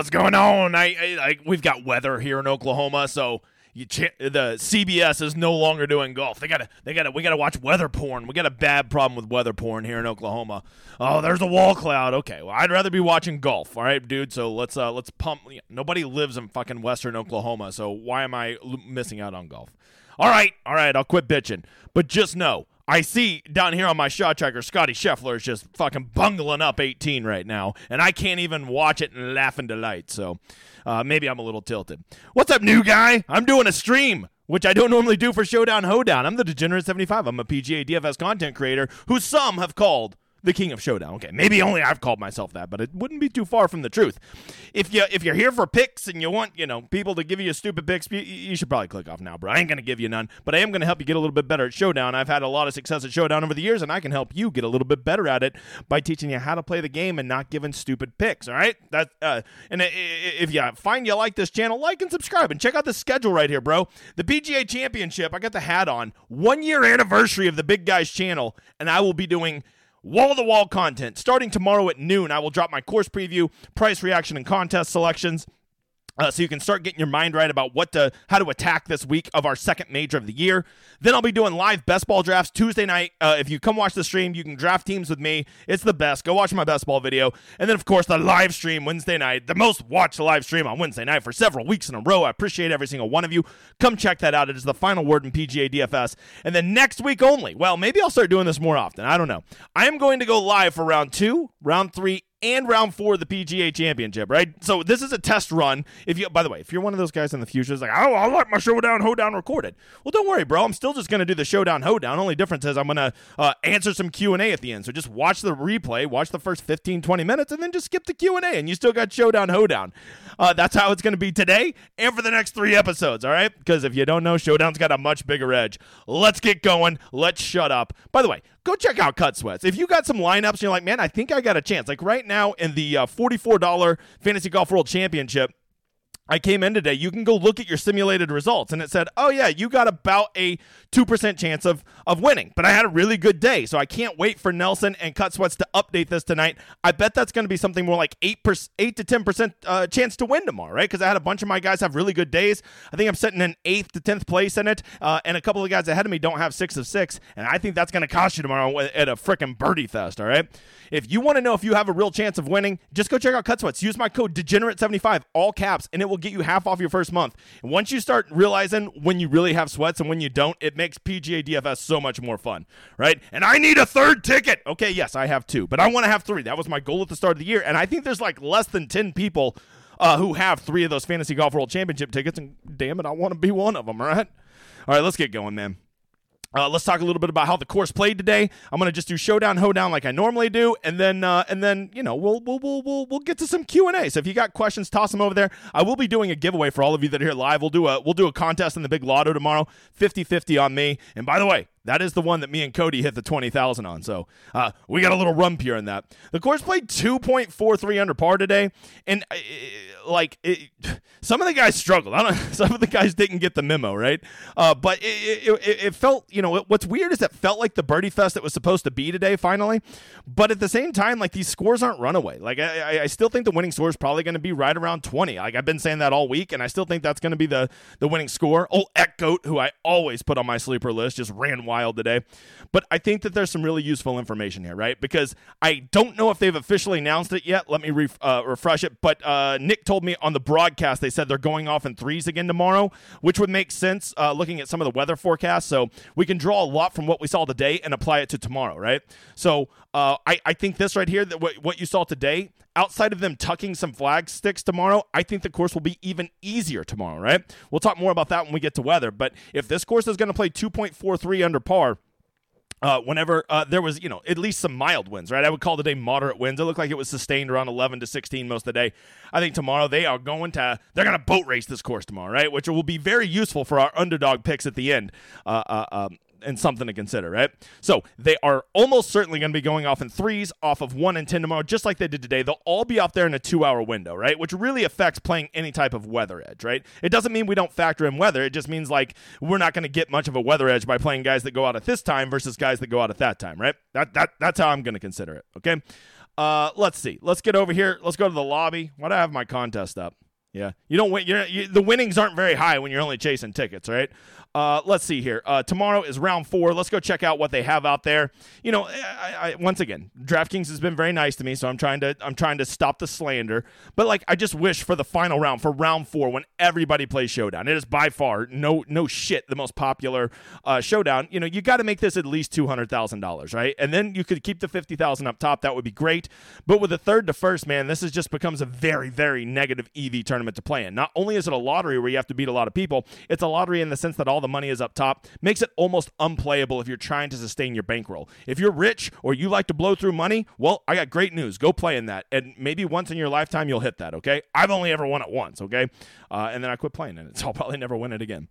what's going on? I, I like we've got weather here in Oklahoma, so ch- the CBS is no longer doing golf. They gotta, they gotta, we gotta watch weather porn. We got a bad problem with weather porn here in Oklahoma. Oh, there's a wall cloud. Okay, well, I'd rather be watching golf. All right, dude. So let's, uh, let's pump. Nobody lives in fucking Western Oklahoma, so why am I l- missing out on golf? All right, all right, I'll quit bitching. But just know, I see down here on my shot tracker, Scotty Scheffler is just fucking bungling up 18 right now, and I can't even watch it and laugh in delight. So uh, maybe I'm a little tilted. What's up, new guy? I'm doing a stream. Which I don't normally do for Showdown Hoedown. I'm the Degenerate 75. I'm a PGA DFS content creator who some have called the king of showdown. Okay, maybe only I've called myself that, but it wouldn't be too far from the truth. If you if you're here for picks and you want you know people to give you stupid picks, you, you should probably click off now, bro. I ain't gonna give you none, but I am gonna help you get a little bit better at showdown. I've had a lot of success at showdown over the years, and I can help you get a little bit better at it by teaching you how to play the game and not giving stupid picks. All right, that uh, and if you find you like this channel, like and subscribe and check out the schedule right here, bro. The PGA Championship, I got the hat on. One year anniversary of the Big Guys channel, and I will be doing wall to wall content. Starting tomorrow at noon, I will drop my course preview, price reaction, and contest selections. Uh, so you can start getting your mind right about what to how to attack this week of our second major of the year. Then I'll be doing live best ball drafts Tuesday night. Uh, if you come watch the stream, you can draft teams with me. It's the best. Go watch my best ball video, and then of course the live stream Wednesday night, the most watched live stream on Wednesday night for several weeks in a row. I appreciate every single one of you. Come check that out. It is the final word in PGA DFS, and then next week only. Well, maybe I'll start doing this more often. I don't know. I am going to go live for round two, round three, and round four of the PGA Championship, right? So this is a test run. If you, by the way, if you're one of those guys in the future, is like, oh, I like my showdown hoedown recorded. Well, don't worry, bro. I'm still just gonna do the showdown hoedown. Only difference is I'm gonna uh, answer some Q and A at the end. So just watch the replay, watch the first 15, 20 minutes, and then just skip the Q and A, and you still got showdown hoedown. Uh, that's how it's gonna be today and for the next three episodes. All right? Because if you don't know, showdown's got a much bigger edge. Let's get going. Let's shut up. By the way, go check out Cut Sweats. If you got some lineups and you're like, man, I think I got a chance. Like right now in the uh, $44 Fantasy Golf World Championship, I came in today, you can go look at your simulated results. And it said, oh, yeah, you got about a 2% chance of, of winning. But I had a really good day. So I can't wait for Nelson and Cut Sweats to update this tonight. I bet that's going to be something more like 8%, 8 to 10% uh, chance to win tomorrow, right? Because I had a bunch of my guys have really good days. I think I'm sitting in 8th to 10th place in it. Uh, and a couple of guys ahead of me don't have 6 of 6. And I think that's going to cost you tomorrow at a freaking birdie fest, all right? If you want to know if you have a real chance of winning, just go check out Cut Sweats. Use my code DEGENERATE75, all caps, and it will get you half off your first month. And once you start realizing when you really have sweats and when you don't, it makes PGA DFS so much more fun, right? And I need a third ticket. Okay, yes, I have two, but I want to have three. That was my goal at the start of the year. And I think there's like less than 10 people uh, who have three of those Fantasy Golf World Championship tickets. And damn it, I want to be one of them, right? All right, let's get going, man. Uh, let's talk a little bit about how the course played today. I'm gonna just do showdown, hoedown like I normally do, and then uh, and then you know we'll we'll we'll we'll, we'll get to some Q and A. So if you got questions, toss them over there. I will be doing a giveaway for all of you that are here live. We'll do a we'll do a contest in the big lotto tomorrow, 50-50 on me. And by the way, that is the one that me and Cody hit the 20,000 on. So uh, we got a little rump here in that. The course played 2.43 under par today. And uh, like it, some of the guys struggled. I don't Some of the guys didn't get the memo, right? Uh, but it, it, it, felt, you know, what's weird is it felt like the birdie fest that was supposed to be today finally. But at the same time, like these scores aren't runaway. Like I, I still think the winning score is probably going to be right around 20. Like I've been saying that all week. And I still think that's going to be the, the winning score. Old Eckroat, who I always put on my sleeper list, just ran wild today. But I think that there's some really useful information here, right? Because I don't know if they've officially announced it yet. Let me re- uh, refresh it. But uh, Nick told me on the broadcast they said they're going off in threes again tomorrow, which would make sense uh, looking at some of the weather forecasts. So we can draw a lot from what we saw today and apply it to tomorrow, right? So uh, I, I think this right here, that what, what you saw today, outside of them tucking some flag sticks tomorrow, I think the course will be even easier tomorrow, right? We'll talk more about that when we get to weather. But if this course is going to play 2.43 under par, uh, whenever uh, there was, you know, at least some mild winds, right? I would call today moderate winds. It looked like it was sustained around 11 to 16 most of the day. I think tomorrow they are going to, they're going to boat race this course tomorrow, right? Which will be very useful for our underdog picks at the end. Uh, uh um, and something to consider, right? So they are almost certainly going to be going off in threes, off of one and ten tomorrow, just like they did today. They'll all be off there in a two-hour window, right? Which really affects playing any type of weather edge, right? It doesn't mean we don't factor in weather. It just means like we're not going to get much of a weather edge by playing guys that go out at this time versus guys that go out at that time, right? That that that's how I'm going to consider it. Okay. Uh, let's see. Let's get over here. Let's go to the lobby. Why do I have my contest up? Yeah, you don't win. You're, you, the winnings aren't very high when you're only chasing tickets, right? Uh, let's see here. Uh, tomorrow is round four. Let's go check out what they have out there. You know, I, I, once again, DraftKings has been very nice to me, so I'm trying to I'm trying to stop the slander. But like, I just wish for the final round, for round four, when everybody plays Showdown, it is by far no no shit the most popular uh, Showdown. You know, you got to make this at least two hundred thousand dollars, right? And then you could keep the fifty thousand up top. That would be great. But with the third to first, man, this is just becomes a very very negative EV tournament to play in. Not only is it a lottery where you have to beat a lot of people, it's a lottery in the sense that all the money is up top makes it almost unplayable if you're trying to sustain your bankroll. If you're rich or you like to blow through money, well, I got great news. Go play in that. And maybe once in your lifetime you'll hit that, okay? I've only ever won it once, okay? Uh, and then I quit playing in it, so I'll probably never win it again.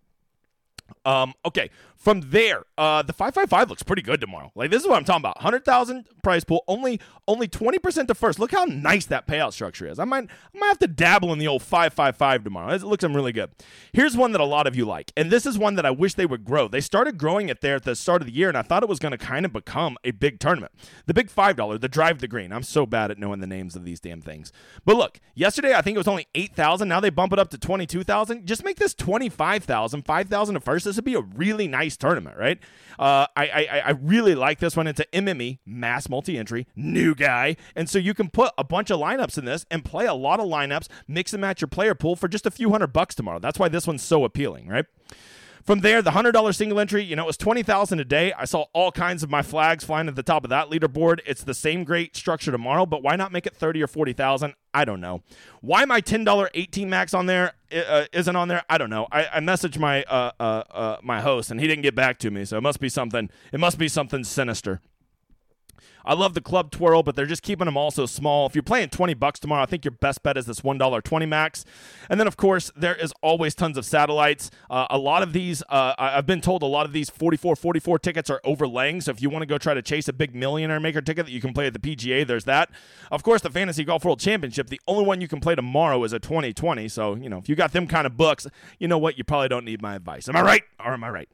Um, okay, from there, uh, the five five five looks pretty good tomorrow. Like this is what I'm talking about. Hundred thousand prize pool, only only twenty percent to first. Look how nice that payout structure is. I might I might have to dabble in the old five five five tomorrow. It looks really good. Here's one that a lot of you like, and this is one that I wish they would grow. They started growing it there at the start of the year, and I thought it was going to kind of become a big tournament. The big five dollar, the drive the green. I'm so bad at knowing the names of these damn things. But look, yesterday I think it was only eight thousand. Now they bump it up to twenty two thousand. Just make this twenty five thousand, five thousand to first. This would be a really nice tournament, right? Uh, I, I I really like this one. It's an MME mass multi entry new guy, and so you can put a bunch of lineups in this and play a lot of lineups, mix and match your player pool for just a few hundred bucks tomorrow. That's why this one's so appealing, right? From there, the hundred dollar single entry, you know, it was twenty thousand a day. I saw all kinds of my flags flying at the top of that leaderboard. It's the same great structure tomorrow, but why not make it thirty or forty thousand? I don't know. Why my ten dollar eighteen max on there uh, isn't on there? I don't know. I, I messaged my uh, uh, uh, my host and he didn't get back to me, so it must be something. It must be something sinister. I love the club twirl, but they're just keeping them all so small. If you're playing 20 bucks tomorrow, I think your best bet is this $1.20 max. And then, of course, there is always tons of satellites. Uh, a lot of these, uh, I've been told a lot of these 44 44 tickets are overlaying. So if you want to go try to chase a big millionaire maker ticket that you can play at the PGA, there's that. Of course, the Fantasy Golf World Championship, the only one you can play tomorrow is a 2020. So, you know, if you got them kind of books, you know what? You probably don't need my advice. Am I right? Or am I right?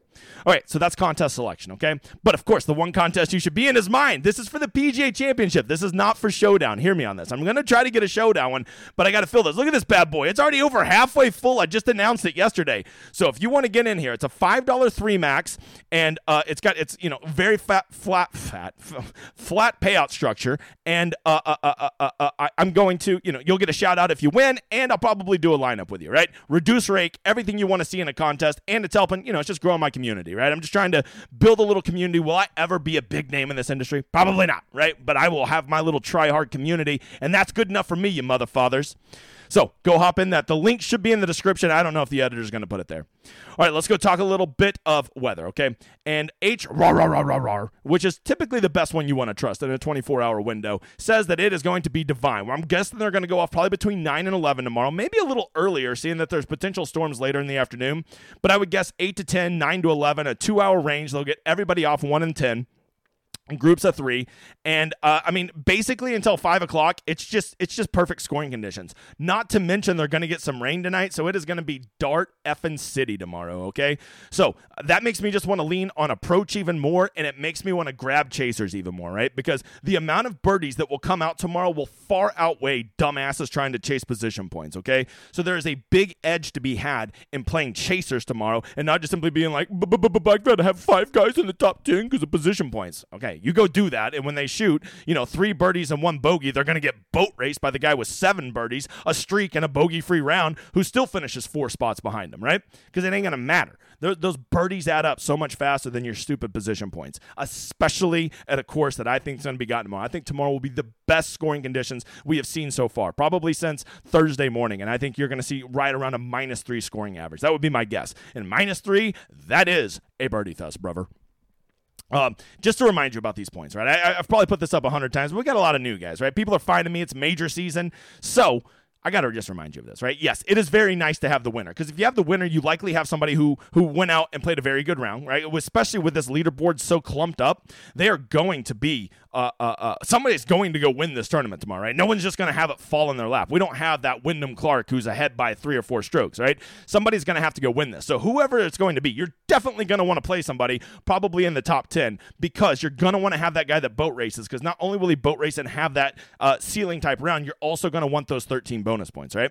All right, so that's contest selection, okay? But of course, the one contest you should be in is mine. This is for the PGA Championship. This is not for Showdown. Hear me on this. I'm going to try to get a Showdown one, but I got to fill this. Look at this bad boy. It's already over halfway full. I just announced it yesterday. So if you want to get in here, it's a $5 three max, and uh, it's got, it's, you know, very fat, flat, fat, flat payout structure. And uh, uh, uh, uh, uh I, I'm going to, you know, you'll get a shout out if you win, and I'll probably do a lineup with you, right? Reduce rake, everything you want to see in a contest, and it's helping, you know, it's just growing my community community, right? I'm just trying to build a little community. Will I ever be a big name in this industry? Probably not, right? But I will have my little try hard community, and that's good enough for me, you mother fathers. So go hop in that. The link should be in the description. I don't know if the editor is going to put it there. All right, let's go talk a little bit of weather, okay? And H, rah, rah, rah, rah, rah, which is typically the best one you want to trust in a 24 hour window, says that it is going to be divine. Well, I'm guessing they're going to go off probably between 9 and 11 tomorrow, maybe a little earlier, seeing that there's potential storms later in the afternoon. But I would guess 8 to 10, 9 to 11, a two hour range. They'll get everybody off 1 and 10 groups of three. And uh, i mean basically until five o'clock it's just it's just perfect scoring conditions. Not to mention they're going to get some rain tonight so it is going to be dart effing city tomorrow okay? So that makes me just want to lean on approach even more and it makes me want to grab chasers even more right? Because the amount of birdies that will come out tomorrow will far outweigh dumbasses trying to chase position points okay? So there is a big edge to be had in playing chasers tomorrow and not just simply being like i've got to have five guys in the top 10 because of position points okay you go do that, and when they shoot, you know, three birdies and one bogey, they're going to get boat raced by the guy with seven birdies, a streak, and a bogey free round who still finishes four spots behind them, right? Because it ain't going to matter. Those birdies add up so much faster than your stupid position points, especially at a course that I think is going to be gotten tomorrow. I think tomorrow will be the best scoring conditions we have seen so far, probably since Thursday morning. And I think you're going to see right around a minus three scoring average. That would be my guess. And minus three, that is a birdie thus, brother. Um, just to remind you about these points, right? I, have probably put this up a hundred times, but we got a lot of new guys, right? People are finding me. It's major season, so I got to just remind you of this, right? Yes, it is very nice to have the winner because if you have the winner, you likely have somebody who who went out and played a very good round, right? Especially with this leaderboard so clumped up, they are going to be uh, uh, uh, somebody's going to go win this tournament tomorrow, right? No one's just going to have it fall in their lap. We don't have that Wyndham Clark who's ahead by three or four strokes, right? Somebody's going to have to go win this. So whoever it's going to be, you're definitely going to want to play somebody probably in the top 10 because you're going to want to have that guy that boat races because not only will he boat race and have that uh, ceiling type round, you're also going to want those 13 bonus points, right?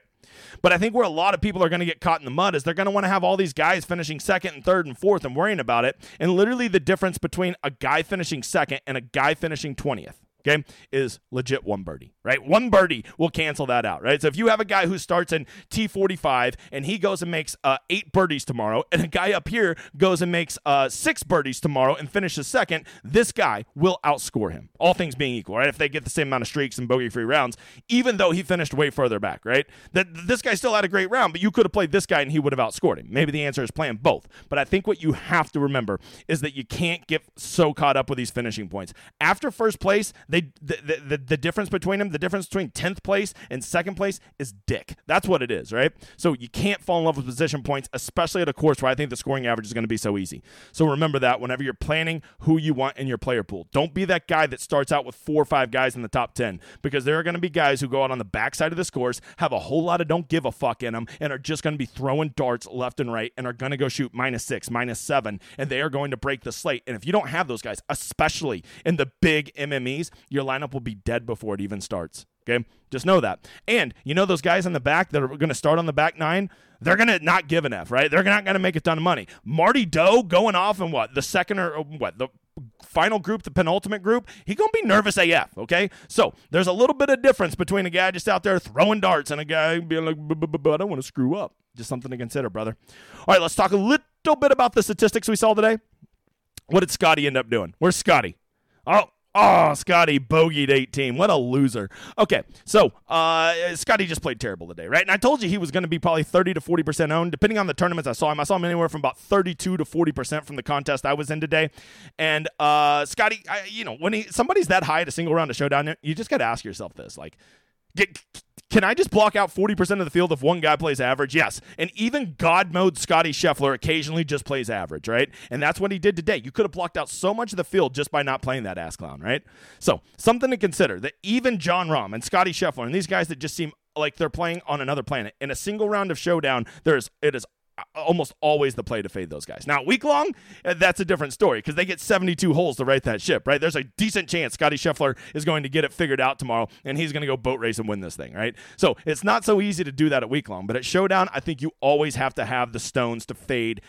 But I think where a lot of people are going to get caught in the mud is they're going to want to have all these guys finishing second and third and fourth and worrying about it. And literally the difference between a guy finishing second and a guy finishing 20th okay, is legit one birdie, right? One birdie will cancel that out, right? So if you have a guy who starts in T45 and he goes and makes uh, eight birdies tomorrow, and a guy up here goes and makes uh, six birdies tomorrow and finishes second, this guy will outscore him, all things being equal, right? If they get the same amount of streaks and bogey free rounds, even though he finished way further back, right? That this guy still had a great round, but you could have played this guy and he would have outscored him. Maybe the answer is playing both. But I think what you have to remember is that you can't get so caught up with these finishing points. After first place, they the, the, the difference between them, the difference between 10th place and second place is dick. That's what it is, right? So you can't fall in love with position points, especially at a course where I think the scoring average is going to be so easy. So remember that whenever you're planning who you want in your player pool. Don't be that guy that starts out with four or five guys in the top 10 because there are going to be guys who go out on the backside of the scores, have a whole lot of don't give a fuck in them, and are just going to be throwing darts left and right and are going to go shoot minus six, minus seven, and they are going to break the slate. And if you don't have those guys, especially in the big MMEs, your lineup will be dead before it even starts. Okay, just know that. And you know those guys in the back that are going to start on the back nine, they're going to not give an F, right? They're not going to make a ton of money. Marty Dou going off in what the second or uh, what the final group, the penultimate group, he gonna be nervous AF. Okay, so there's a little bit of difference between a guy just out there throwing darts and a guy being like, "I don't want to screw up." Just something to consider, brother. All right, let's talk a little bit about the statistics we saw today. What did Scotty end up doing? Where's Scotty? Oh, Oh, Scotty bogeyed 18. What a loser. Okay, so uh, Scotty just played terrible today, right? And I told you he was going to be probably 30 to 40% owned, depending on the tournaments I saw him. I saw him anywhere from about 32 to 40% from the contest I was in today. And uh, Scotty, I, you know, when he somebody's that high at a single round of showdown, you just got to ask yourself this: like, get, can I just block out 40% of the field if one guy plays average? Yes. And even God mode Scotty Scheffler occasionally just plays average, right? And that's what he did today. You could have blocked out so much of the field just by not playing that ass clown, right? So, something to consider that even Jon Rahm and Scotty Scheffler and these guys that just seem like they're playing on another planet. In a single round of showdown, there's it is almost always the play to fade those guys. Now, week long, uh, that's a different story because they get 72 holes to right that ship, right? There's a decent chance Scotty Scheffler is going to get it figured out tomorrow and he's going to go boat race and win this thing, right? So it's not so easy to do that at week long, but at showdown, I think you always have to have the stones to fade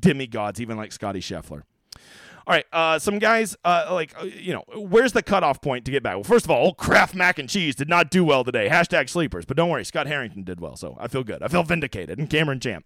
demigods, even like Scotty Scheffler. All right, uh, some guys, uh, like, uh, you know, where's the cutoff point to get back? Well, first of all, old Kraft mac and cheese did not do well today. Hashtag sleepers. But don't worry, Scott Harrington did well, so I feel good. I feel vindicated. And Cameron Champ.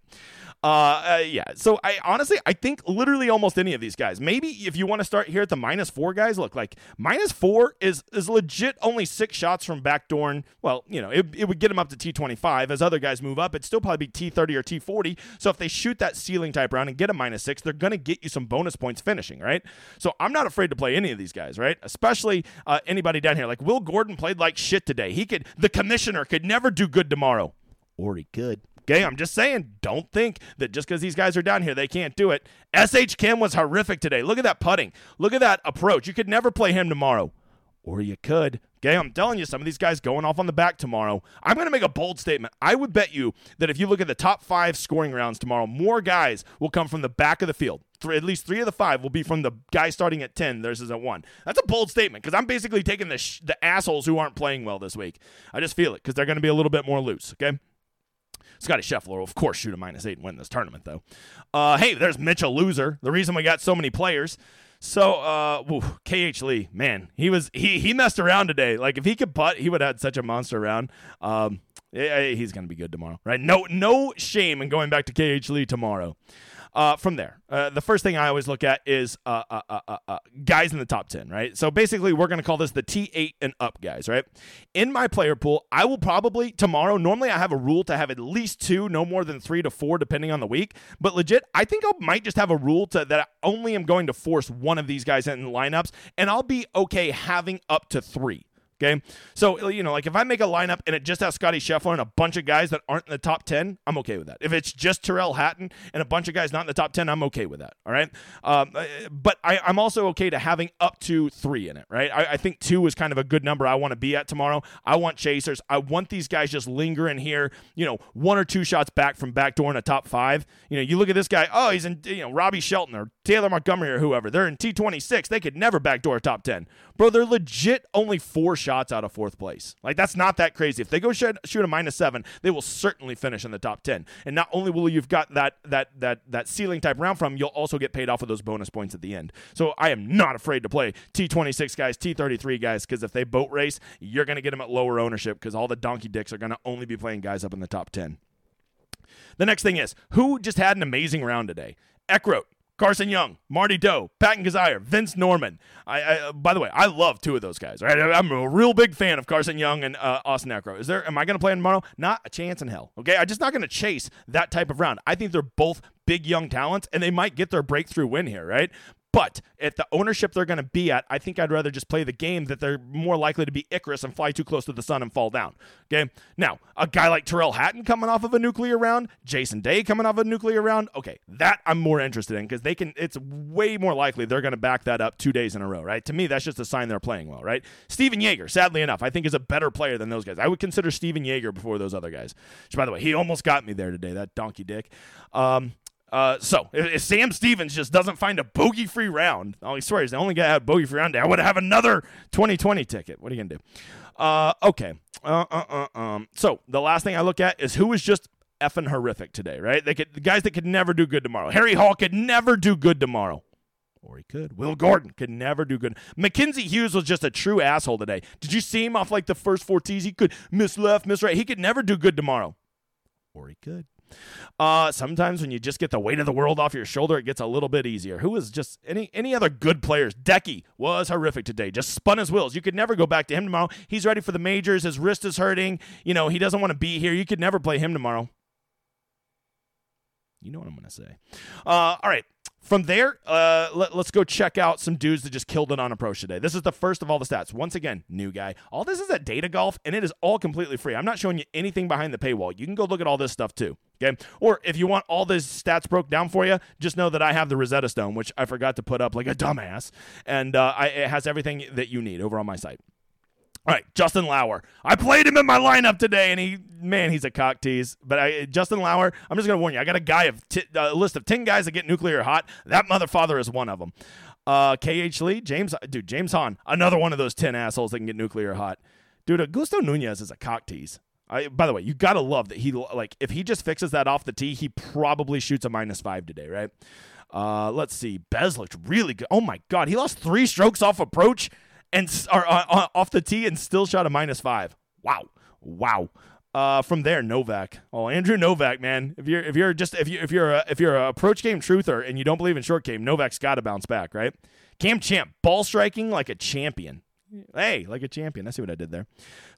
Uh, uh, yeah. So I honestly, I think literally almost any of these guys. Maybe if you want to start here at the minus four guys, look like minus four is is legit only six shots from backdoor. Well, you know, it, it would get them up to T twenty five. As other guys move up, it'd still probably be T thirty or T forty. So if they shoot that ceiling type round and get a minus six, they're gonna get you some bonus points finishing, right? So I'm not afraid to play any of these guys, right? Especially uh, anybody down here. Like Will Gordon played like shit today. He could, the commissioner could never do good tomorrow, or he could. Okay, I'm just saying, don't think that just because these guys are down here, they can't do it. SH Kim was horrific today. Look at that putting. Look at that approach. You could never play him tomorrow. Or you could. Okay, I'm telling you, some of these guys going off on the back tomorrow. I'm going to make a bold statement. I would bet you that if you look at the top five scoring rounds tomorrow, more guys will come from the back of the field. Three, at least three of the five will be from the guy starting at 10 versus at 1. That's a bold statement because I'm basically taking the, sh- the assholes who aren't playing well this week. I just feel it because they're going to be a little bit more loose, okay? Scotty Scheffler will, of course, shoot a minus eight and win this tournament, though. Uh, hey, there's Mitchell Loser. The reason we got so many players. So, uh, KH Lee, man, he was he he messed around today. Like if he could putt, he would have had such a monster round. Um, he's gonna be good tomorrow, right? No, no shame in going back to KH Lee tomorrow. Uh, from there, uh, the first thing I always look at is uh, uh, uh, uh guys in the top 10, right? So basically, we're going to call this the T8 and up guys, right? In my player pool, I will probably tomorrow, normally I have a rule to have at least two, no more than three to four, depending on the week. But legit, I think I might just have a rule to that I only am going to force one of these guys in lineups, and I'll be okay having up to three. Okay. So, you know, like if I make a lineup and it just has Scotty Scheffler and a bunch of guys that aren't in the top 10, I'm okay with that. If it's just Tyrrell Hatton and a bunch of guys not in the top 10, I'm okay with that. All right. Um, uh, but I, am also okay to having up to three in it, right? I, I think two is kind of a good number I want to be at tomorrow. I want chasers. I want these guys just lingering here, you know, one or two shots back from backdoor in a top five. You know, you look at this guy, oh, he's in, you know, Robbie Shelton or Taylor Montgomery or whoever. They're in T26. They could never backdoor a top 10. Bro, they're legit only four shots out of fourth place. Like, that's not that crazy. If they go shoot, shoot a minus seven, they will certainly finish in the top 10. And not only will you've got that, that, that, that ceiling type round from, you'll also get paid off with those bonus points at the end. So I am not afraid to play T26 guys, T33 guys, because if they boat race, you're to get them at lower ownership because all the donkey dicks are to only be playing guys up in the top 10. The next thing is who just had an amazing round today? Eckroat, Carson Young, Marty Dou, Patton Kizzire, Vince Norrman. I, I, by the way, I love two of those guys. Right, I'm a real big fan of Carson Young and uh, Austin Eckroat. Is there? Am I going to play tomorrow? Not a chance in hell. Okay, I'm just not going to chase that type of round. I think they're both big young talents, and they might get their breakthrough win here. Right, but at the ownership they're going to be at, I think I'd rather just play the game that they're more likely to be Icarus and fly too close to the sun and fall down. Okay. Now, a guy like Tyrrell Hatton coming off of a nuclear round, Jason Day coming off of a nuclear round. Okay, that I'm more interested in because they can. It's way more likely they're going to back that up two days in a row, right? To me, that's just a sign they're playing well, right? Stephan Jaeger, sadly enough, I think is a better player than those guys. I would consider Stephan Jaeger before those other guys. Which, by the way, he almost got me there today. That donkey dick. Um, uh, so if, if, Sam Stevens just doesn't find a bogey free round, oh, he swears the only guy had bogey free round day, I would have another 2020 ticket. What are you gonna do? Uh, okay. Uh, uh, uh, um. So the last thing I look at is who is just effing horrific today, right? They could the guys that could never do good tomorrow. Harry Hall could never do good tomorrow. Or he could. Will Gordon could never do good. Mackenzie Hughes was just a true asshole today. Did you see him off like the first four tees? He could miss left, miss right. He could never do good tomorrow. Or he could. Uh, sometimes when you just get the weight of the world off your shoulder, it gets a little bit easier. Who is just any any other good players? Decky was horrific today. Just spun his wheels. You could never go back to him tomorrow. He's ready for the majors. His wrist is hurting. You know he doesn't want to be here. You could never play him tomorrow. You know what I'm going to say. Uh, all right. From there, uh, let, us go check out some dudes that just killed it on approach today. This is the first of all the stats. Once again, new guy. All this is at Data Golf, and it is all completely free. I'm not showing you anything behind the paywall. You can go look at all this stuff too. Okay. Or if you want all these stats broke down for you, just know that I have the Rosetta Stone, which I forgot to put up like a dumbass, and uh, I, it has everything that you need over on my site. All right, Justin Lower. I played him in my lineup today, and he, man, he's a cock tease. But I, Justin Lower, I'm just gonna warn you. I got a guy of t- a list of ten guys that get nuclear hot. That mother father is one of them. Uh, KH Lee, James, dude, James Hahn, another one of those ten assholes that can get nuclear hot. Dude, Augusto Nunez is a cock tease. I, by the way, you gotta love that he like if he just fixes that off the tee, he probably shoots a minus five today, right? Uh, let's see. Bez looked really good. Oh my god, he lost three strokes off approach and or, uh, uh, off the tee and still shot a minus five. Wow, wow. Uh, from there, Novak. Oh, Andrew Novak, man. If you're if you're just if you if you're a, if you're a approach game truther and you don't believe in short game, Novak's got to bounce back, right? Cam Champ, ball striking like a champion. Hey, like a champion. I see what I did there.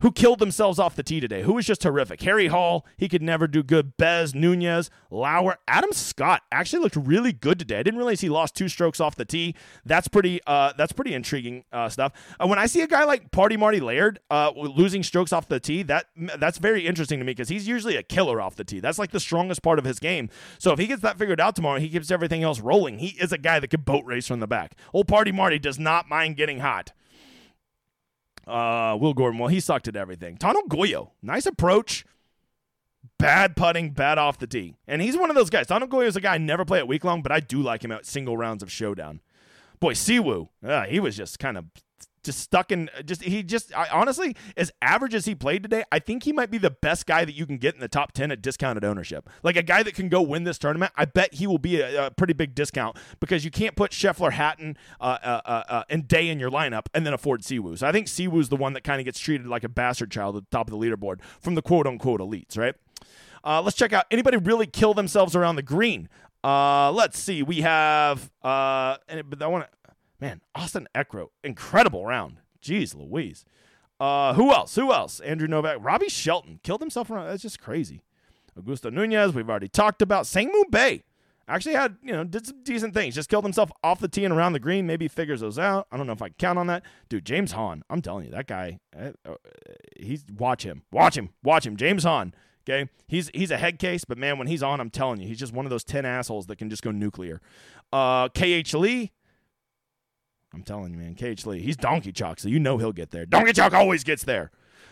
Who killed themselves off the tee today? Who was just terrific? Harry Hall, he could never do good. Bez, Nunez, Lower, Adam Scott actually looked really good today. I didn't realize he lost two strokes off the tee. That's pretty. Uh, that's pretty intriguing uh, stuff. Uh, when I see a guy like Party Marty Laird uh, losing strokes off the tee, that that's very interesting to me because he's usually a killer off the tee. That's like the strongest part of his game. So if he gets that figured out tomorrow, he keeps everything else rolling. He is a guy that can boat race from the back. Old Party Marty does not mind getting hot. Uh, Will Gordon, well, he sucked at everything. Tano Goya, nice approach. Bad putting, bad off the tee. And he's one of those guys. Tano Goya is a guy I never play at week long, but I do like him at single rounds of showdown. Boy, Siwoo, uh, he was just kind of just stuck in just he just I, honestly as average as he played today i think he might be the best guy that you can get in the top 10 at discounted ownership like a guy that can go win this tournament i bet he will be a, a pretty big discount because you can't put Scheffler, Hatton, uh, uh, uh, uh, and Day in your lineup and then afford Siwoo. So I think Siwoo's the one that kind of gets treated like a bastard child at the top of the leaderboard from the quote unquote elites, right? Uh, let's check out anybody really kill themselves around the green. Uh, let's see. We have uh, and, but I want to Man, Austin Eckroat, incredible round. Jeez Louise. Uh, who else? Who else? Andrew Novak. Robbie Shelton killed himself around. That's just crazy. Augusto Nunez, we've already talked about. Sang Moon Bae. Actually had, you know, did some decent things. Just killed himself off the tee and around the green. Maybe figures those out. I don't know if I can count on that. Dude, James Hahn, I'm telling you, that guy, uh, uh, he's watch him. Watch him. Watch him. James Hahn. Okay, he's he's a head case, but man, when he's on, I'm telling you, he's just one of those ten assholes that can just go nuclear. Uh, KH Lee, I'm telling you, man, KH Lee, he's donkey chalk, so you know he'll get there. Donkey chalk always gets there.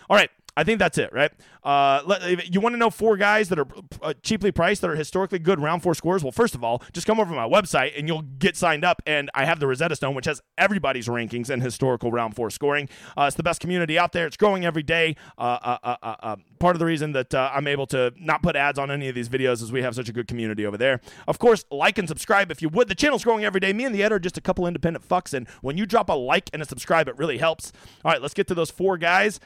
All right, I think that's it, right? Uh, you want to know four guys that are uh, cheaply priced that are historically good round four scores? Well, first of all, just come over to my website and you'll get signed up. And I have the Rosetta Stone, which has everybody's rankings and historical round four scoring. Uh, it's the best community out there. It's growing every day. Uh, uh, uh, part of the reason that I'm able to not put ads on any of these videos is we have such a good community over there. Of course, like and subscribe if you would. The channel's growing every day. Me and the editor are just a couple independent fucks, and when you drop a like and a subscribe, it really helps. All right, let's get to those four guys.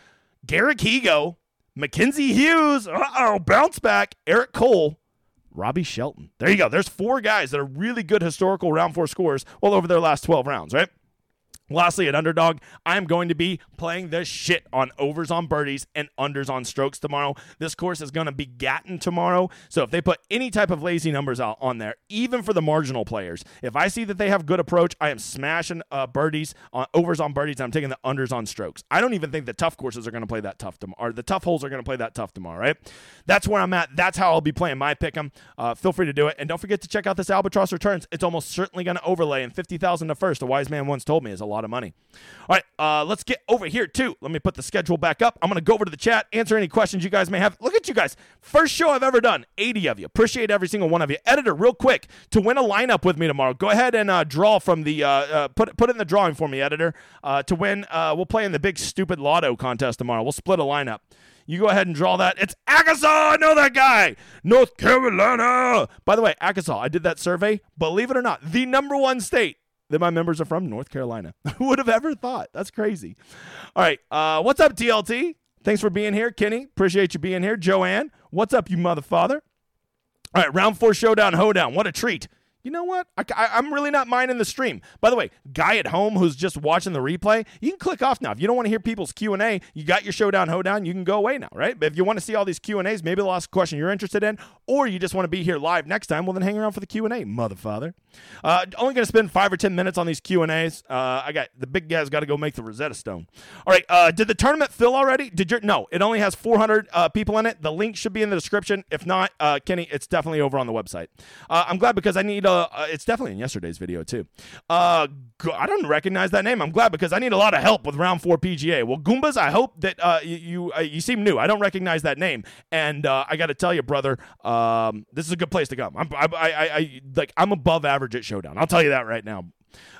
Garrick Higgo, Mackenzie Hughes, uh oh, bounce back, Eric Cole, Robbie Shelton. There you go. There's four guys that are really good historical round four scores well over their last 12 rounds, right? Lastly, at Underdog, I'm going to be playing the shit on overs on birdies and unders on strokes tomorrow. This course is going to be Gatton tomorrow. So if they put any type of lazy numbers out on there, even for the marginal players, if I see that they have good approach, I am smashing uh, birdies on overs on birdies. I'm taking the unders on strokes. I don't even think the tough courses are going to play that tough tomorrow, or the tough holes are going to play that tough tomorrow, right? That's where I'm at. That's how I'll be playing my pick 'em. Uh, feel free to do it. And don't forget to check out this Albatross Returns. It's almost certainly going to overlay, and 50000 to first, a wise man once told me, is a lot of money. All right, uh, let's get over here too. Let me put the schedule back up. I'm going to go over to the chat, answer any questions you guys may have. Look at you guys. First show I've ever done. 80 of you. Appreciate every single one of you. Editor, real quick, to win a lineup with me tomorrow, go ahead and uh, draw from the uh, uh put put in the drawing for me, editor. Uh, to win, uh, we'll play in the big stupid lotto contest tomorrow. We'll split a lineup. You go ahead and draw that. It's Akasaw. I know that guy. North Carolina. By the way, Akasaw, I did that survey. Believe it or not, the number one state that my members are from North Carolina. Who would have ever thought? That's crazy. All right. Uh, what's up, TLT? Thanks for being here, Kenny. Appreciate you being here. Joanne, what's up, you motherfather? All right, round four showdown, hoedown. What a treat you know what? I, am really not minding the stream. By the way, guy at home who's just watching the replay, you can click off now. If you don't want to hear people's Q and A, you got your showdown hoedown. You can go away now, right? But if you want to see all these Q and A's, maybe they'll ask a question you're interested in, or you just want to be here live next time. Well, then hang around for the Q and A, motherfather. Uh, only going to spend five or ten minutes on these Q and A's. Uh, I got the big guy's got to go make the Rosetta Stone. All right. Uh, did the tournament fill already? Did your no? It only has 400 uh, people in it. The link should be in the description. If not, uh, Kenny, it's definitely over on the website. Uh, I'm glad because I need a. it's definitely in yesterday's video too. Uh, I don't recognize that name. I'm glad because I need a lot of help with round four PGA. Well, Goombas, I hope that uh, you you, uh, you seem new. I don't recognize that name, and uh, I got to tell you, brother, um, this is a good place to come. I'm I, I, I, like I'm above average at Showdown. I'll tell you that right now.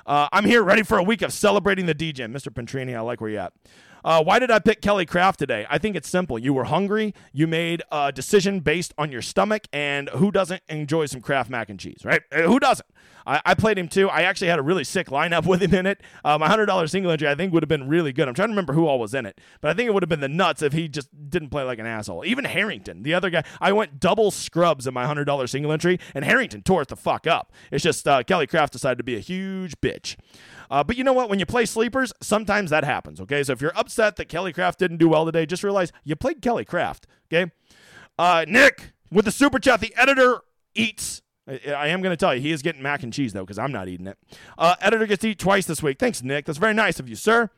Uh, I'm here ready for a week of celebrating the DJ. Mr. Pentrini, I like where you're at. Uh, why did I pick Kelly Kraft today? I think it's simple. You were hungry. You made a decision based on your stomach, and who doesn't enjoy some Kraft mac and cheese, right? Uh, who doesn't? I, I, played him too. I actually had a really sick lineup with him in it. Uh, my hundred dollar single entry I think would have been really good. I'm trying to remember who all was in it, but I think it would have been the nuts if he just didn't play like an asshole. Even Harrington, the other guy, I went double scrubs in my hundred dollar single entry, and Harrington tore it the fuck up. It's just uh, Kelly Kraft decided to be a huge bitch. Uh, but you know what? When you play sleepers, sometimes that happens. Okay, so if you're upset that Kelly Kraft didn't do well today, just realize you played Kelly Kraft. Okay, uh, Nick with the super chat, the editor eats. I am going to tell you, he is getting mac and cheese though, because I'm not eating it. Uh, editor gets to eat twice this week. Thanks, Nick. That's very nice of you, sir.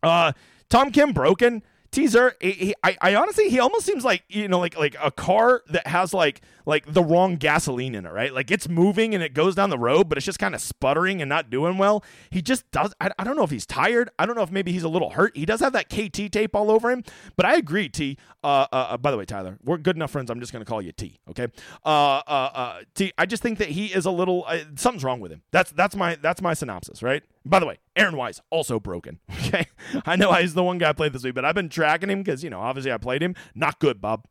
Uh, Tom Kim broken teaser. He, he, I, I honestly, he almost seems like you know, like like a car that has like like the wrong gasoline in it, right? Like it's moving and it goes down the road, but it's just kind of sputtering and not doing well. He just does. I, I don't know if he's tired. I don't know if maybe he's a little hurt. He does have that KT tape all over him, but I agree, T. Uh, uh, uh, by the way, Tyler, we're good enough friends. I'm just going to call you T. Okay. Uh, uh, uh, T. I just think that he is a little uh, something's wrong with him. That's that's my that's my synopsis, right? By the way, Aaron Wise also broken. Okay, I know he's the one guy I played this week, but I've been tracking him because you know obviously I played him. Not good, Bob.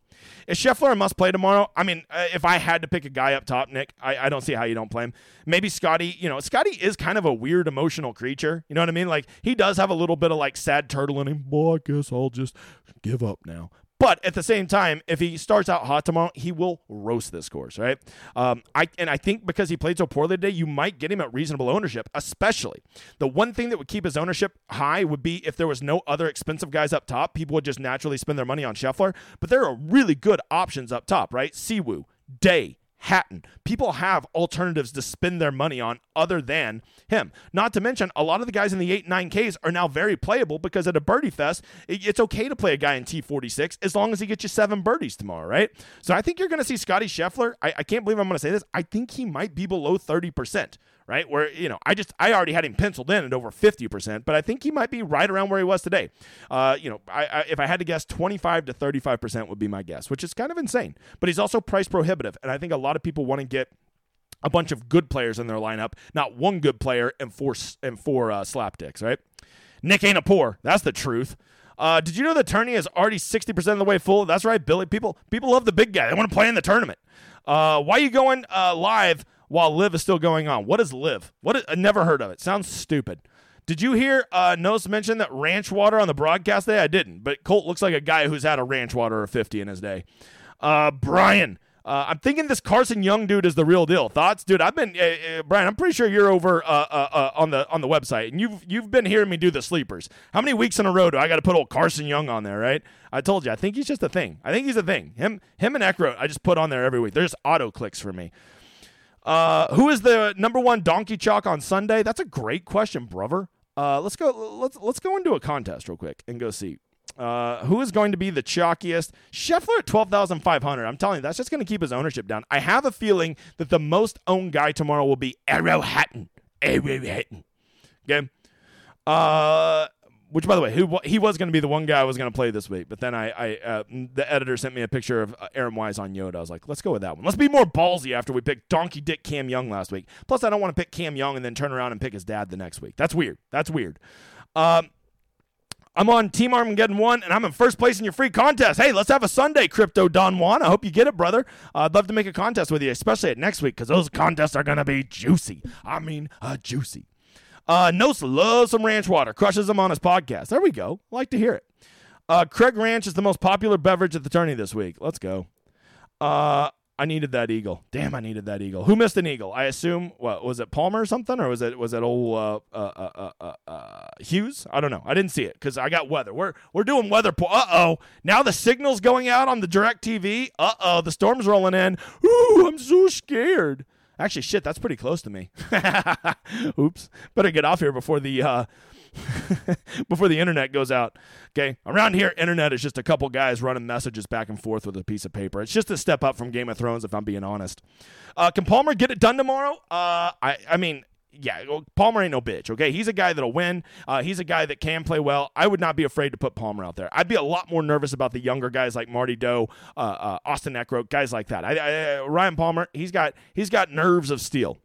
Is Scheffler a must play tomorrow? I mean, uh, if I had to pick a guy up top, Nick, I, I don't see how you don't play him. Maybe Scotty, you know, Scotty is kind of a weird emotional creature. You know what I mean? Like, he does have a little bit of like sad turtle in him. Boy, I guess I'll just give up now. But at the same time, if he starts out hot tomorrow, he will roast this course, right? Um, I and I think because he played so poorly today, you might get him at reasonable ownership. Especially the one thing that would keep his ownership high would be if there was no other expensive guys up top. People would just naturally spend their money on Scheffler. But there are really good options up top, right? Siwoo, Day, Hatton. People have alternatives to spend their money on other than him. Not to mention, a lot of the guys in the 8 9Ks are now very playable because at a birdie fest, it's okay to play a guy in T46 as long as he gets you seven birdies tomorrow, right? So I think you're going to see Scotty Scheffler. I, I can't believe I'm going to say this. I think he might be below 30% right? Where, you know, I just, I already had him penciled in at over 50%, but I think he might be right around where he was today. Uh, you know, I, I, if I had to guess, 25 to 35% would be my guess, which is kind of insane. But he's also price prohibitive. And I think a lot of people want to get a bunch of good players in their lineup, not one good player and four, and four uh, slapdicks, right? Nick ain't a poor. That's the truth. Uh, did you know the tourney is already 60% of the way full? That's right, Billy. People people love the big guy. They want to play in the tournament. Uh, why are you going uh, live while LIV is still going on. What is LIV? What is, I never heard of it. Sounds stupid. Did you hear uh, Knost mention that ranch water on the broadcast day? I didn't, but Colt looks like a guy who's had a ranch water or 50 in his day. Uh, Brian, uh, I'm thinking this Carson Young dude is the real deal. Thoughts, dude? I've been uh, Brian. I'm pretty sure you're over uh, uh, uh, on the on the website, and you've you've been hearing me do the sleepers. How many weeks in a row do I got to put old Carson Young on there? Right? I told you. I think he's just a thing. I think he's a thing. Him him and Eckroat. I just put on there every week. There's auto clicks for me. Uh, who is the number one donkey chalk on Sunday? That's a great question, brother. Uh, let's go. Let's let's go into a contest real quick and go see. Uh, who is going to be the chalkiest? Scheffler at 12,500. I'm telling you, that's just going to keep his ownership down. I have a feeling that the most owned guy tomorrow will be Arrow Hatton. Arrow Hatton. Okay. Uh, which by the way, who he was going to be the one guy I was going to play this week, but then I, I uh, the editor sent me a picture of uh, Aaron Wise on Yoda. I was like, let's go with that one. Let's be more ballsy after we picked Donkey Dick Cam Young last week. Plus, I don't want to pick Cam Young and then turn around and pick his dad the next week. That's weird. That's weird. Um, I'm on Team Armageddon 1, and I'm in first place in your free contest. Hey, let's have a Sunday, Crypto Don Juan. I hope you get it, brother. Uh, I'd love to make a contest with you, especially at next week, because those contests are going to be juicy. I mean, uh, juicy. Uh, Nosa loves some ranch water, crushes them on his podcast. There we go. Like to hear it. Uh, Craig Ranch is the most popular beverage at the tourney this week. Let's go. Uh, I needed that eagle. Damn, I needed that eagle. Who missed an eagle? I assume. What was it? Palmer or something, or was it was it old uh, uh, uh, uh, uh Hughes? I don't know. I didn't see it because I got weather. We're we're doing weather. Po- uh oh. Now the signal's going out on the DirecTV. Uh oh. The storm's rolling in. Ooh, I'm so scared. Actually, shit, that's pretty close to me. Oops. Better get off here before the uh, before the internet goes out. Okay, around here, internet is just a couple guys running messages back and forth with a piece of paper. It's just a step up from Game of Thrones, if I'm being honest. Uh, can Palmer get it done tomorrow? Uh, I, I mean, yeah, Palmer ain't no bitch. Okay, he's a guy that'll win. Uh, he's a guy that can play well. I would not be afraid to put Palmer out there. I'd be a lot more nervous about the younger guys like Marty Dou, uh, uh, Austin Eckroat, guys like that. I, I, uh, Ryan Palmer, he's got he's got nerves of steel.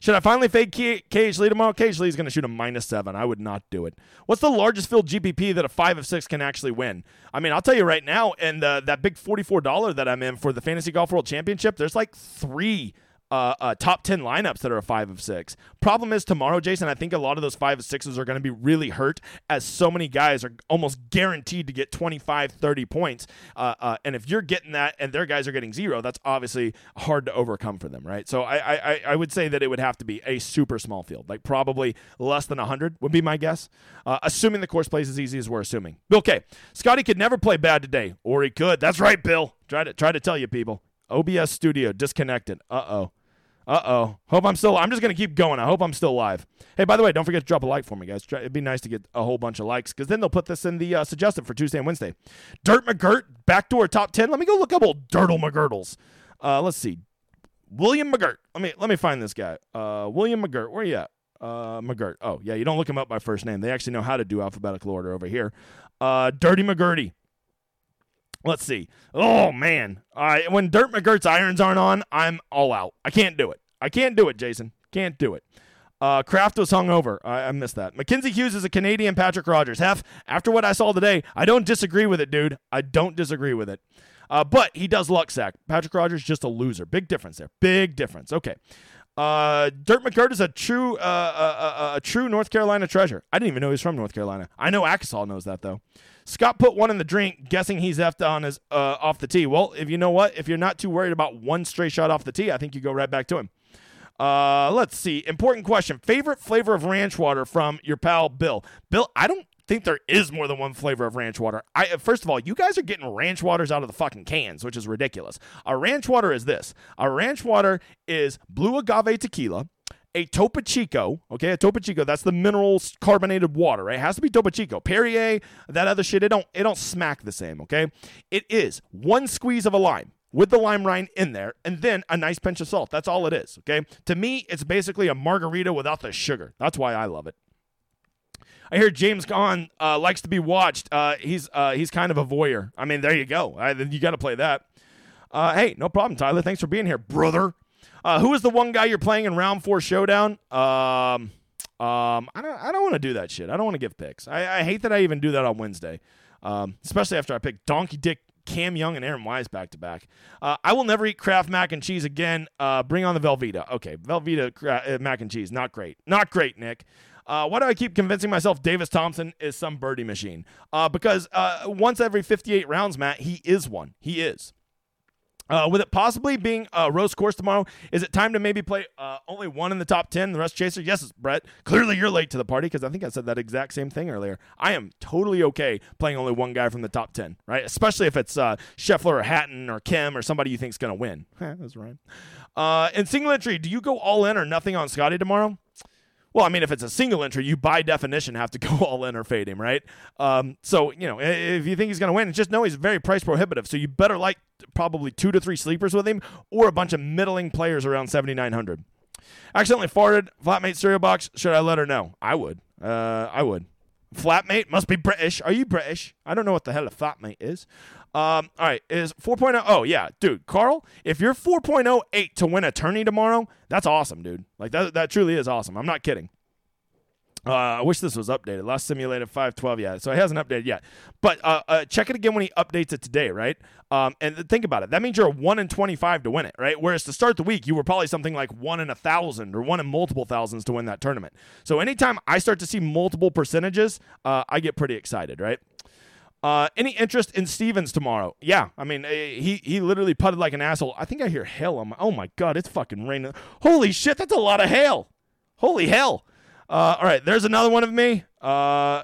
Should I finally fade KH Lee tomorrow? KH Lee's going to shoot a minus seven. I would not do it. What's the largest field GPP that a five of six can actually win? I mean, I'll tell you right now, and that big forty-four dollar that I'm in for the Fantasy Golf World Championship, there's like three uh, uh, top 10 lineups that are a five of six. Problem is tomorrow, Jason, I think a lot of those five of sixes are going to be really hurt as so many guys are almost guaranteed to get 25, 30 points. Uh, uh, and if you're getting that and their guys are getting zero, that's obviously hard to overcome for them, right? So I, I, I would say that it would have to be a super small field, like probably less than 100 would be my guess, uh, assuming the course plays as easy as we're assuming. Bill, okay, Scotty could never play bad today, or he could. That's right, Bill. Try to, try to tell you people. OBS Studio disconnected. Uh oh. Uh oh. Hope I'm still. I'm just gonna keep going. I hope I'm still live. Hey, by the way, don't forget to drop a like for me, guys. It'd be nice to get a whole bunch of likes because then they'll put this in the uh, suggested for Tuesday and Wednesday. Dirt McGirt backdoor top ten. Let me go look up old Dirtle McGirtles. Uh, let's see. William McGirt. Let me let me find this guy. Uh, William McGirt. Where are you at? Uh, McGirt. Oh yeah, you don't look him up by first name. They actually know how to do alphabetical order over here. Uh, Dirty McGirty. Let's see. Oh man, uh, when Dirt McGirt's irons aren't on, I'm all out. I can't do it. I can't do it, Jason. Can't do it. Uh, Kraft was hung over. I, I missed that. Mackenzie Hughes is a Canadian Patrick Rodgers. Hef, after what I saw today, I don't disagree with it, dude. I don't disagree with it. Uh, but he does luck sack. Patrick Rodgers just a loser. Big difference there. Big difference. Okay. Uh, Dirt McGirt is a true, uh, uh, uh, a true North Carolina treasure. I didn't even know he was from North Carolina. I know Akasol knows that though. Scott put one in the drink, guessing he's effed on his uh, off the tee. Well, if you know what, if you're not too worried about one stray shot off the tee, I think you go right back to him. Uh, let's see. Important question. Favorite flavor of ranch water from your pal Bill? Bill, I don't think there is more than one flavor of ranch water. I first of all, you guys are getting ranch waters out of the fucking cans, which is ridiculous. A ranch water is this. A ranch water is blue agave tequila, a Topo Chico, okay, a Topo Chico, that's the mineral carbonated water, right? It has to be Topo Chico. Perrier, that other shit, it don't it don't smack the same, okay? It is one squeeze of a lime with the lime rind in there, and then a nice pinch of salt. That's all it is. Okay. To me, it's basically a margarita without the sugar. That's why I love it. I hear James Gunn uh, likes to be watched. Uh, he's uh, he's kind of a voyeur. I mean, there you go. I, you got to play that. Uh, hey, no problem, Tyler. Thanks for being here, brother. Uh, who is the one guy you're playing in round four showdown? Um, um, I don't I don't want to do that shit. I don't want to give picks. I, I hate that I even do that on Wednesday, um, especially after I pick Donkey Dick Cam Young and Aaron Wise back to back. Uh, I will never eat Kraft mac and cheese again. Bring on the Velveeta. Okay, Velveeta mac and cheese. Not great. Not great, Nick. Uh, why do I keep convincing myself Davis Thompson is some birdie machine? Uh, because uh, once every 58 rounds, Matt, he is one. He is. Uh, with it possibly being a roast course tomorrow, is it time to maybe play uh, only one in the top 10, the rest chaser? Yes, Brett. Clearly you're late to the party because I think I said that exact same thing earlier. I am totally okay playing only one guy from the top 10, right? Especially if it's uh, Scheffler or Hatton or Kim or somebody you think is going to win. That's right. Uh, in single entry, do you go all in or nothing on Scotty tomorrow? Well, I mean, if it's a single entry, you by definition have to go all in or fade him, right? Um, so, you know, if you think he's going to win, just know he's very price prohibitive. So you better like probably two to three sleepers with him or a bunch of middling players around 7,900. Accidentally farted, flatmate cereal box. Should I let her know? I would. Uh, I would. Flatmate must be British. Are you British? I don't know what the hell a flatmate is. Um, all right, is 4.0. Oh, yeah, dude, Carl, if you're 4.08 to win a tourney tomorrow, that's awesome, dude. Like, that, that truly is awesome. I'm not kidding. Uh, I wish this was updated. Last simulated 512, yeah. So it hasn't updated yet. But uh, uh, check it again when he updates it today, right? Um, and think about it. That means you're a 1 in 25 to win it, right? Whereas to start the week, you were probably something like 1 in a 1,000 or 1 in multiple thousands to win that tournament. So anytime I start to see multiple percentages, uh, I get pretty excited, right? Uh, any interest in Stevens tomorrow? Yeah, I mean eh, he he literally putted like an asshole. I think I hear hail my. Oh my god, it's fucking raining. Holy shit, that's a lot of hail. Holy hell. Uh, all right, there's another one of me. Uh,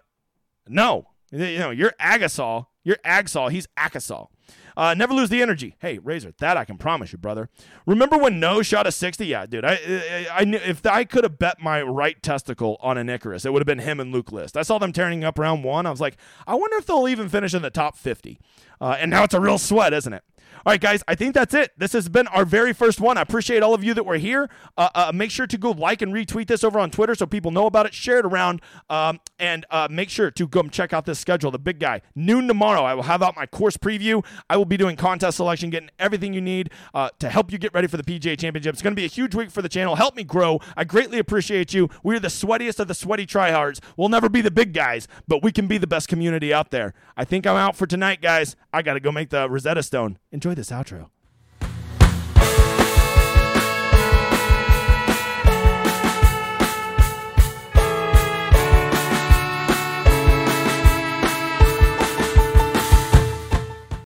no, you know you're Agasol. You're Agsol. He's Akasol. Uh, never lose the energy. Hey, Razor, that I can promise you, brother. Remember when Knost shot a 60? Yeah, dude. I, I, I knew if I could have bet my right testicle on an Icarus, it would have been him and Luke List. I saw them tearing up round one. I was like, I wonder if they'll even finish in the top 50. Uh, and now it's a real sweat, isn't it? All right, guys, I think that's it. This has been our very first one. I appreciate all of you that were here. Uh, uh, make sure to go like and retweet this over on Twitter so people know about it. Share it around. Um, and uh, make sure to go check out this schedule. The big guy, noon tomorrow, I will have out my course preview. I will be doing contest selection, getting everything you need uh, to help you get ready for the PGA Championship. It's going to be a huge week for the channel. Help me grow. I greatly appreciate you. We're the sweatiest of the sweaty tryhards. We'll never be the big guys, but we can be the best community out there. I think I'm out for tonight, guys. I got to go make the Rosetta Stone. Enjoy this outro.